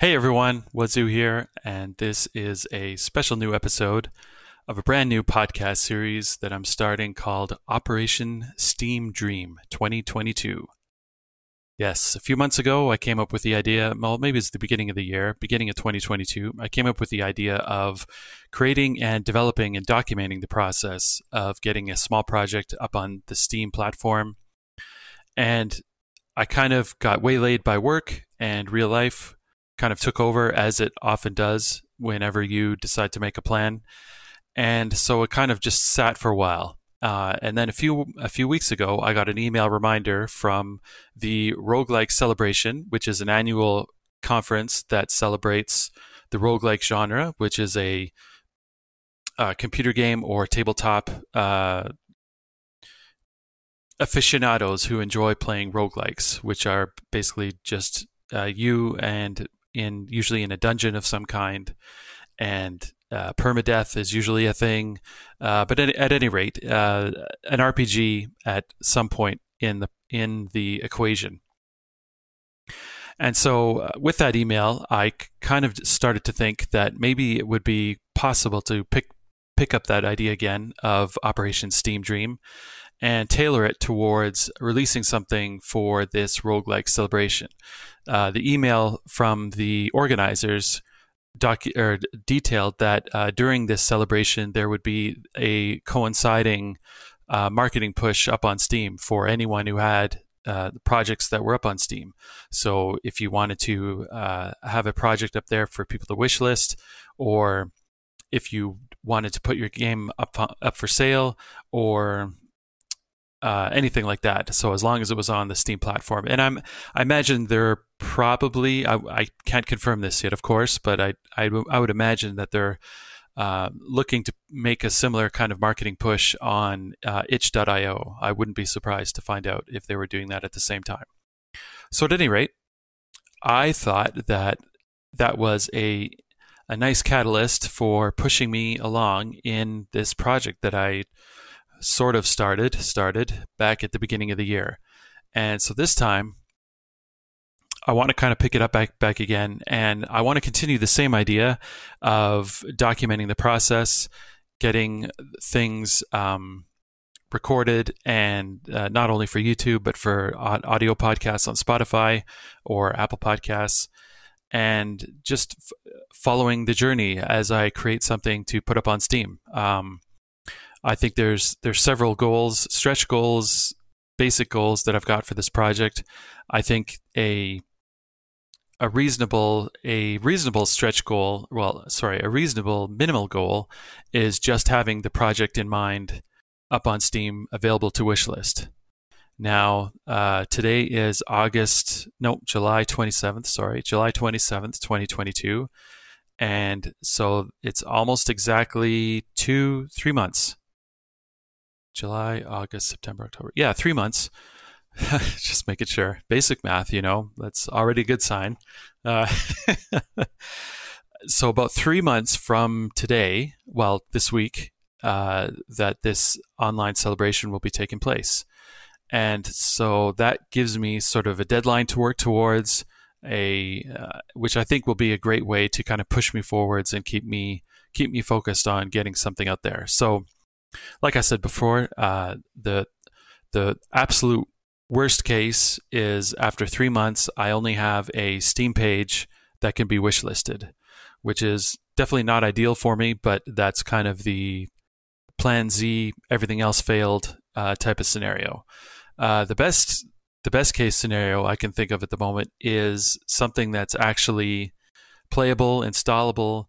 Hey everyone, Wazoo here, and this is a special new episode of a brand new podcast series that I'm starting called Operation Steam Dream 2022. Yes, a few months ago, I came up with the idea, well, maybe it's the beginning of the year, beginning of 2022, I came up with the idea of creating and developing and documenting the process of getting a small project up on the Steam platform. And I kind of got waylaid by work and real life kind of took over as it often does whenever you decide to make a plan. And so it kind of just sat for a while. Uh, and then a few a few weeks ago, I got an email reminder from the Roguelike Celebration, which is an annual conference that celebrates the roguelike genre, which is a, a computer game or tabletop uh, aficionados who enjoy playing roguelikes, which are basically just uh, you and in usually in a dungeon of some kind, and uh, permadeath is usually a thing. Uh, but at, at, any rate, uh, an RPG at some point in the in the equation. And so, uh, with that email, I kind of started to think that maybe it would be possible to pick pick up that idea again of Operation Steam Dream and tailor it towards releasing something for this roguelike celebration. Uh, the email from the organizers docu- or detailed that uh, during this celebration there would be a coinciding uh, marketing push up on Steam for anyone who had uh, projects that were up on Steam. So if you wanted to uh, have a project up there for people to wish list, or if you wanted to put your game up up for sale, or uh, anything like that. So as long as it was on the Steam platform, and I'm I imagine they're probably I, I can't confirm this yet, of course, but I I, I would imagine that they're uh, looking to make a similar kind of marketing push on uh, itch.io. I wouldn't be surprised to find out if they were doing that at the same time. So at any rate, I thought that that was a a nice catalyst for pushing me along in this project that I sort of started started back at the beginning of the year. And so this time I want to kind of pick it up back back again and I want to continue the same idea of documenting the process, getting things um, recorded and uh, not only for YouTube but for audio podcasts on Spotify or Apple Podcasts and just f- following the journey as I create something to put up on Steam. Um, I think there's there's several goals, stretch goals, basic goals that I've got for this project. I think a a reasonable a reasonable stretch goal, well, sorry, a reasonable minimal goal is just having the project in mind up on Steam available to wishlist. Now, uh, today is August, no, July 27th, sorry, July 27th, 2022. And so it's almost exactly two, three months July, August, September, October. Yeah, three months. Just make it sure. Basic math, you know, that's already a good sign. Uh, so, about three months from today, well, this week, uh, that this online celebration will be taking place. And so that gives me sort of a deadline to work towards, a uh, which I think will be a great way to kind of push me forwards and keep me keep me focused on getting something out there. So like I said before, uh, the the absolute worst case is after three months, I only have a Steam page that can be wishlisted, which is definitely not ideal for me, but that's kind of the plan Z, everything else failed uh, type of scenario. Uh, the best the best case scenario I can think of at the moment is something that's actually playable, installable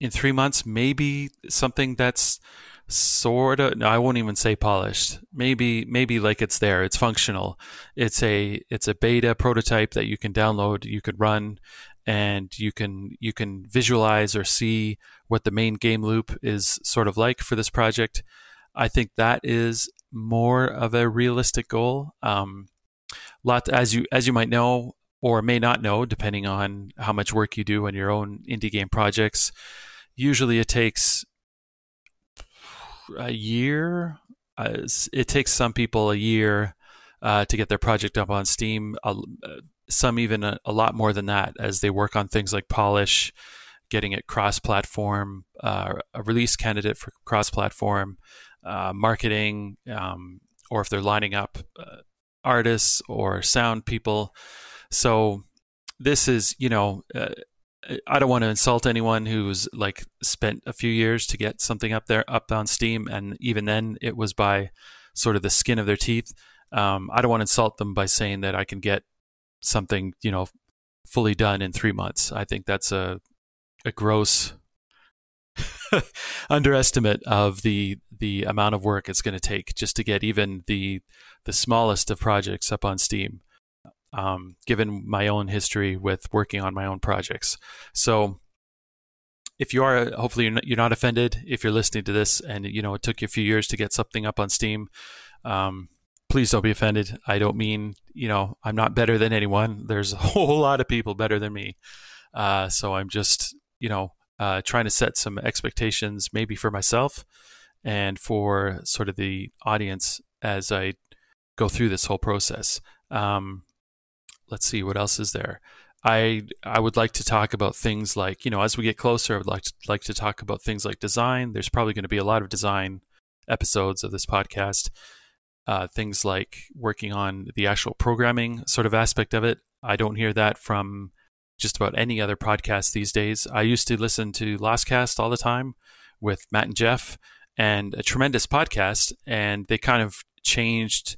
in three months. Maybe something that's sort of no, I won't even say polished. Maybe maybe like it's there, it's functional. It's a it's a beta prototype that you can download, you could run and you can you can visualize or see what the main game loop is sort of like for this project. I think that is more of a realistic goal. Um, lot as you as you might know or may not know, depending on how much work you do on your own indie game projects. Usually, it takes a year. Uh, it takes some people a year uh, to get their project up on Steam. Uh, some even a, a, lot more than that as they work on things like polish, getting it cross-platform, uh, a release candidate for cross-platform, uh, marketing, um, or if they're lining up uh, artists or sound people. So this is, you know, I don't want to insult anyone who's like spent a few years to get something up there, up on Steam, and even then it was by sort of the skin of their teeth. Um, I don't want to insult them by saying that I can get something, you know, fully done in three months. I think that's a a gross underestimate of the the amount of work it's going to take just to get even the the smallest of projects up on Steam. Um, given my own history with working on my own projects, so if you are, hopefully you're not, you're not offended if you're listening to this, and you know it took you a few years to get something up on Steam. Um, please don't be offended. I don't mean you know I'm not better than anyone. There's a whole lot of people better than me, uh, so I'm just you know uh, trying to set some expectations maybe for myself and for sort of the audience as I go through this whole process. Um, let's see what else is there. I I would like to talk about things like you know as we get closer, I would like to like to talk about things like design. There's probably going to be a lot of design episodes of this podcast. Uh, things like working on the actual programming sort of aspect of it. I don't hear that from just about any other podcast these days. I used to listen to Lostcast all the time with Matt and Geoff, and a tremendous podcast. And they kind of changed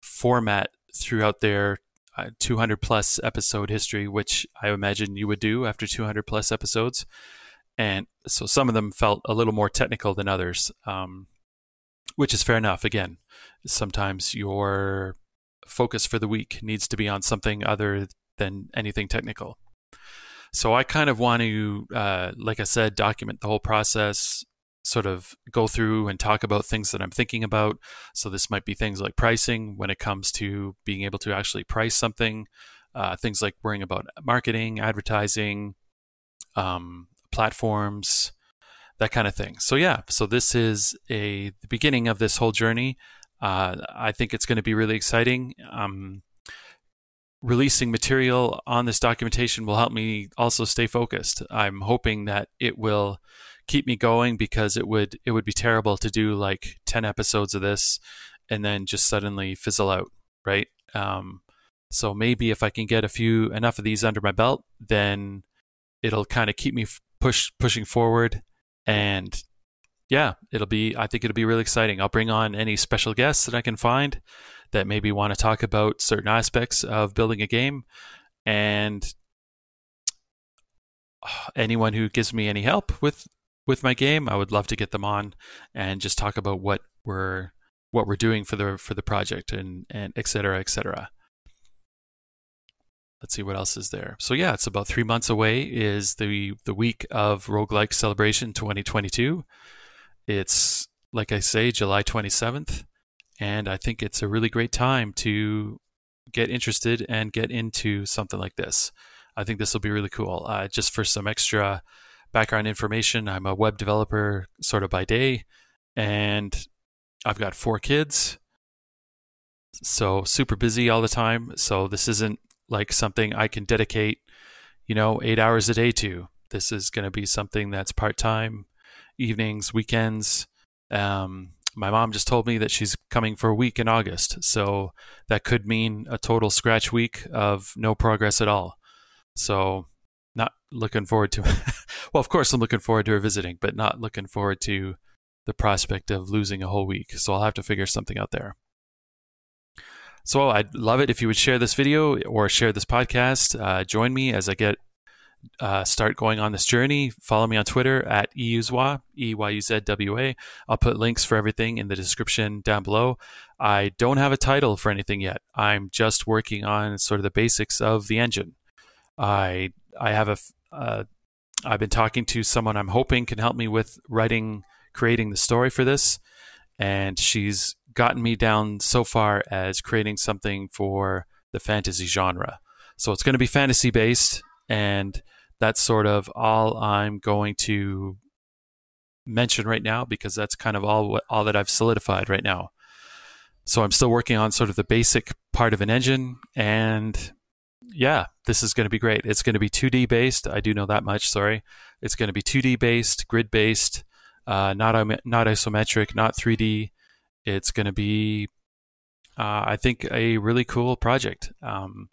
format throughout their uh, 200 plus episode history, which I imagine you would do after 200 plus episodes. And so some of them felt a little more technical than others, um, which is fair enough. Again, sometimes your focus for the week needs to be on something other than anything technical. So I kind of want to, uh, like I said, document the whole process, sort of go through and talk about things that I'm thinking about. So this might be things like pricing when it comes to being able to actually price something, uh, things like worrying about marketing, advertising, um, platforms, that kind of thing. So yeah, so this is a the beginning of this whole journey. Uh, I think it's going to be really exciting. Um, releasing material on this documentation will help me also stay focused. I'm hoping that it will keep me going because it would it would be terrible to do like 10 episodes of this and then just suddenly fizzle out, right? Um, so maybe if I can get a few enough of these under my belt, then it'll kind of keep me push pushing forward and yeah, it'll be I think it'll be really exciting. I'll bring on any special guests that I can find that maybe want to talk about certain aspects of building a game and anyone who gives me any help with with my game i would love to get them on and just talk about what we're what we're doing for the for the project and and et cetera et cetera let's see what else is there so yeah it's about three months away is the the week of roguelike celebration 2022 it's like i say july 27th and I think it's a really great time to get interested and get into something like this. I think this will be really cool. Uh, just for some extra background information, I'm a web developer sort of by day, and I've got four kids. So super busy all the time. So this isn't like something I can dedicate, you know, eight hours a day to. This is going to be something that's part time, evenings, weekends. Um, my mom just told me that she's coming for a week in August. So that could mean a total scratch week of no progress at all. So not looking forward to well, of course I'm looking forward to her visiting, but not looking forward to the prospect of losing a whole week. So I'll have to figure something out there. So I'd love it if you would share this video or share this podcast. Uh, join me as I get uh, start going on this journey, follow me on Twitter at eyuzwa, E Y U Z W A. I'll put links for everything in the description down below. I don't have a title for anything yet. I'm just working on sort of the basics of the engine. I I have a uh, I've been talking to someone I'm hoping can help me with writing, creating the story for this, and she's gotten me down so far as creating something for the fantasy genre. So it's going to be fantasy based and that's sort of all I'm going to mention right now because that's kind of all all that I've solidified right now. So I'm still working on sort of the basic part of an engine and yeah, this is going to be great. It's going to be 2D based. I do know that much. Sorry, it's going to be 2D based, grid based, uh, not not isometric, not 3D. It's going to be, uh, I think, a really cool project. Um,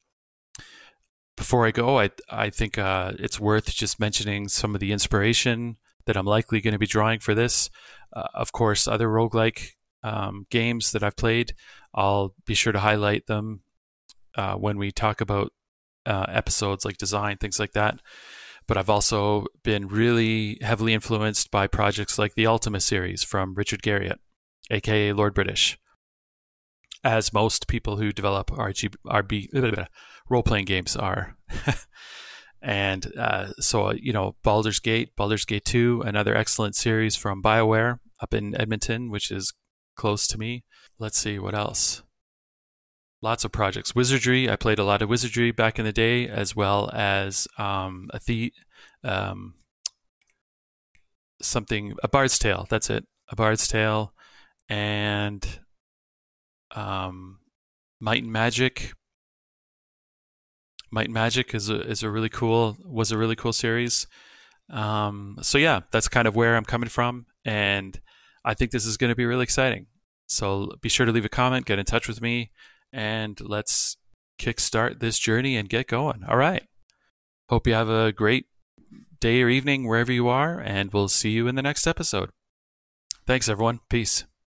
before I go, I I think uh, it's worth just mentioning some of the inspiration that I'm likely going to be drawing for this. Uh, of course, other roguelike um, games that I've played, I'll be sure to highlight them uh, when we talk about uh, episodes like design, things like that. But I've also been really heavily influenced by projects like the Ultima series from Richard Garriott, aka Lord British. As most people who develop RG, RB, role playing games are. and uh, so, you know, Baldur's Gate, Baldur's Gate 2, another excellent series from BioWare up in Edmonton, which is close to me. Let's see, what else? Lots of projects. Wizardry, I played a lot of Wizardry back in the day, as well as um, a the um, something a Bard's Tale. That's it, a Bard's Tale, and um, Might and Magic. Might and Magic is a is a really cool was a really cool series. Um, so yeah, that's kind of where I'm coming from, and I think this is going to be really exciting. So be sure to leave a comment, get in touch with me and let's kickstart this journey and get going. All right. Hope you have a great day or evening wherever you are, and we'll see you in the next episode. Thanks, everyone. Peace.